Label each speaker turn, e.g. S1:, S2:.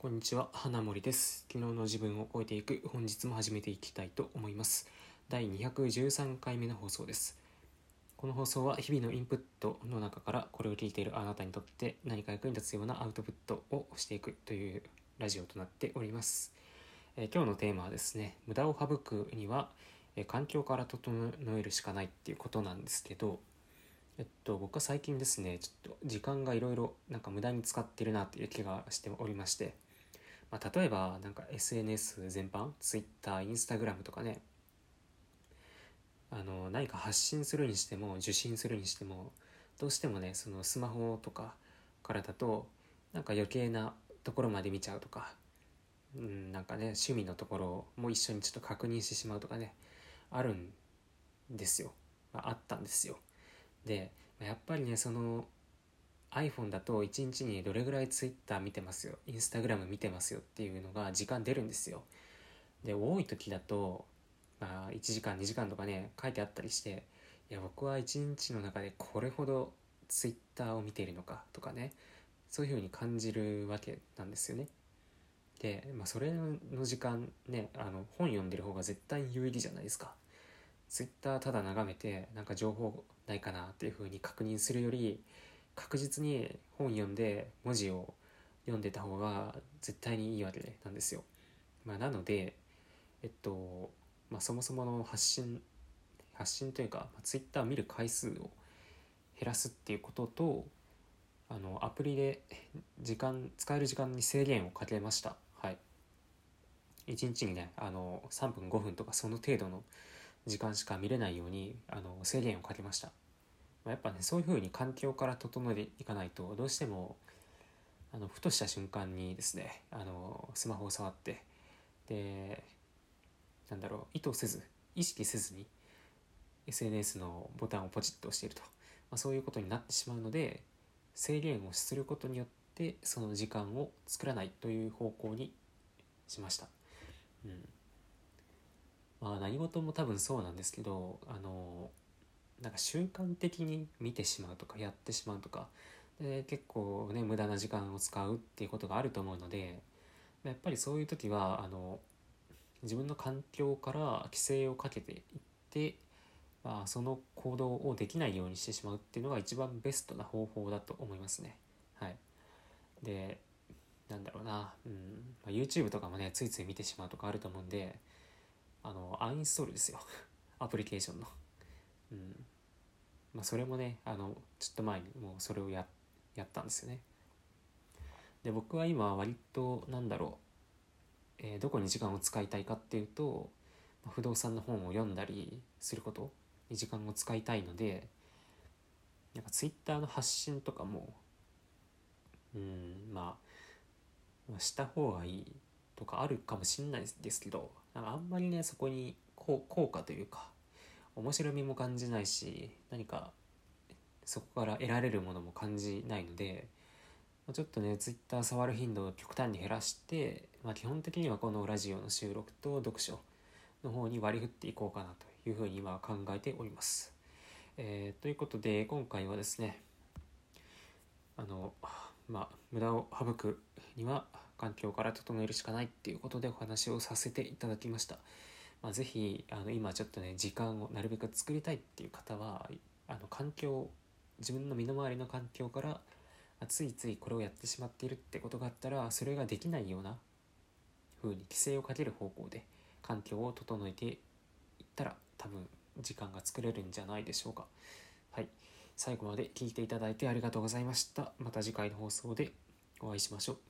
S1: こんにちは、花森です。昨日の自分を超えていく、本日も始めていきたいと思います。第213回目の放送です。この放送は日々のインプットの中からこれを聞いているあなたにとって何か役に立つようなアウトプットをしていくというラジオとなっております。えー今日のテーマはですね、無駄を省くには、えー環境から整えるしかないっていうことなんですけど、えっと、僕は最近ですね、ちょっと時間がいろいろなんか無駄に使ってるなっていう気がしておりまして、まあ、例えばなんか SNS 全般 Twitter、Instagram とかね。あの何か発信するにしても受信するにしてもどうしてもねそのスマホとかからだとなんか余計なところまで見ちゃうとか、うん、なんかね趣味のところも一緒にちょっと確認してしまうとかねあるんですよ、まあ、あったんですよ。でやっぱりねその iPhone だと1日にどれぐらい Twitter 見てますよ Instagram 見てますよっていうのが時間出るんですよ。で多い時だと、まあ、1時間2時間とかね書いてあったりしていや僕は1日の中でこれほど Twitter を見ているのかとかねそういうふうに感じるわけなんですよね。で、まあ、それの時間ねあの本読んでる方が絶対有意義じゃないですか。Twitter ただ眺めてなんか情報ないかなっていうふうに確認するより確実に本読んで文字を読んでた方が絶対にいいわけなんですよ。まあ、なので、えっとまあ、そもそもの発信発信というか、まあ、Twitter 見る回数を減らすっていうこととあのアプリで時間使える時間に制限をかけました。はい、1日にねあの3分5分とかその程度の時間しか見れないようにあの制限をかけました。まあやっぱねそういう風に環境から整えていかないとどうしてもあのふとした瞬間にですねあのスマホを触ってでなんだろう意図せず意識せずに SNS のボタンをポチッと押していると、まあ、そういうことになってしまうので制限をすることによってその時間を作らないという方向にしました。うんまあ、何事も多分そうなんですけどあのなんか習慣的に見てしまうとかやってしまうとかで結構ね無駄な時間を使うっていうことがあると思うのでやっぱりそういう時はあの自分の環境から規制をかけていって、まあ、その行動をできないようにしてしまうっていうのが一番ベストな方法だと思いますね。はい、でなんだろうな、うんまあ、YouTube とかもねついつい見てしまうとかあると思うんであのアンインストールですよ アプリケーションの。うんまあ、それもねあのちょっと前にもうそれをややったんですよね。で僕は今割となんだろう、えーどこに時間を使いたいかっていうと不動産の本を読んだりすることに時間を使いたいのでなんか Twitter の発信とかもうんまあした方がいいとかあるかもしれないですけどなんかあんまりねそこに効果というか面白みも感じないし何かそこから得られるものも感じないのでちょっとね Twitter 触る頻度を極端に減らして、まあ、基本的にはこのラジオの収録と読書の方に割り振っていこうかなというふうに今考えております。えーということで今回はですねあのまあ無駄を省くには環境から整えるしかないっていうことでお話をさせていただきました。まあ、ぜひあの今ちょっとね時間をなるべく作りたいっていう方はあの環境自分の身の回りの環境からついついこれをやってしまっているってことがあったらそれができないような風に規制をかける方向で環境を整えていったら多分時間が作れるんじゃないでしょうか。はい。最後まで聞いていただいてありがとうございました。また次回の放送でお会いしましょう。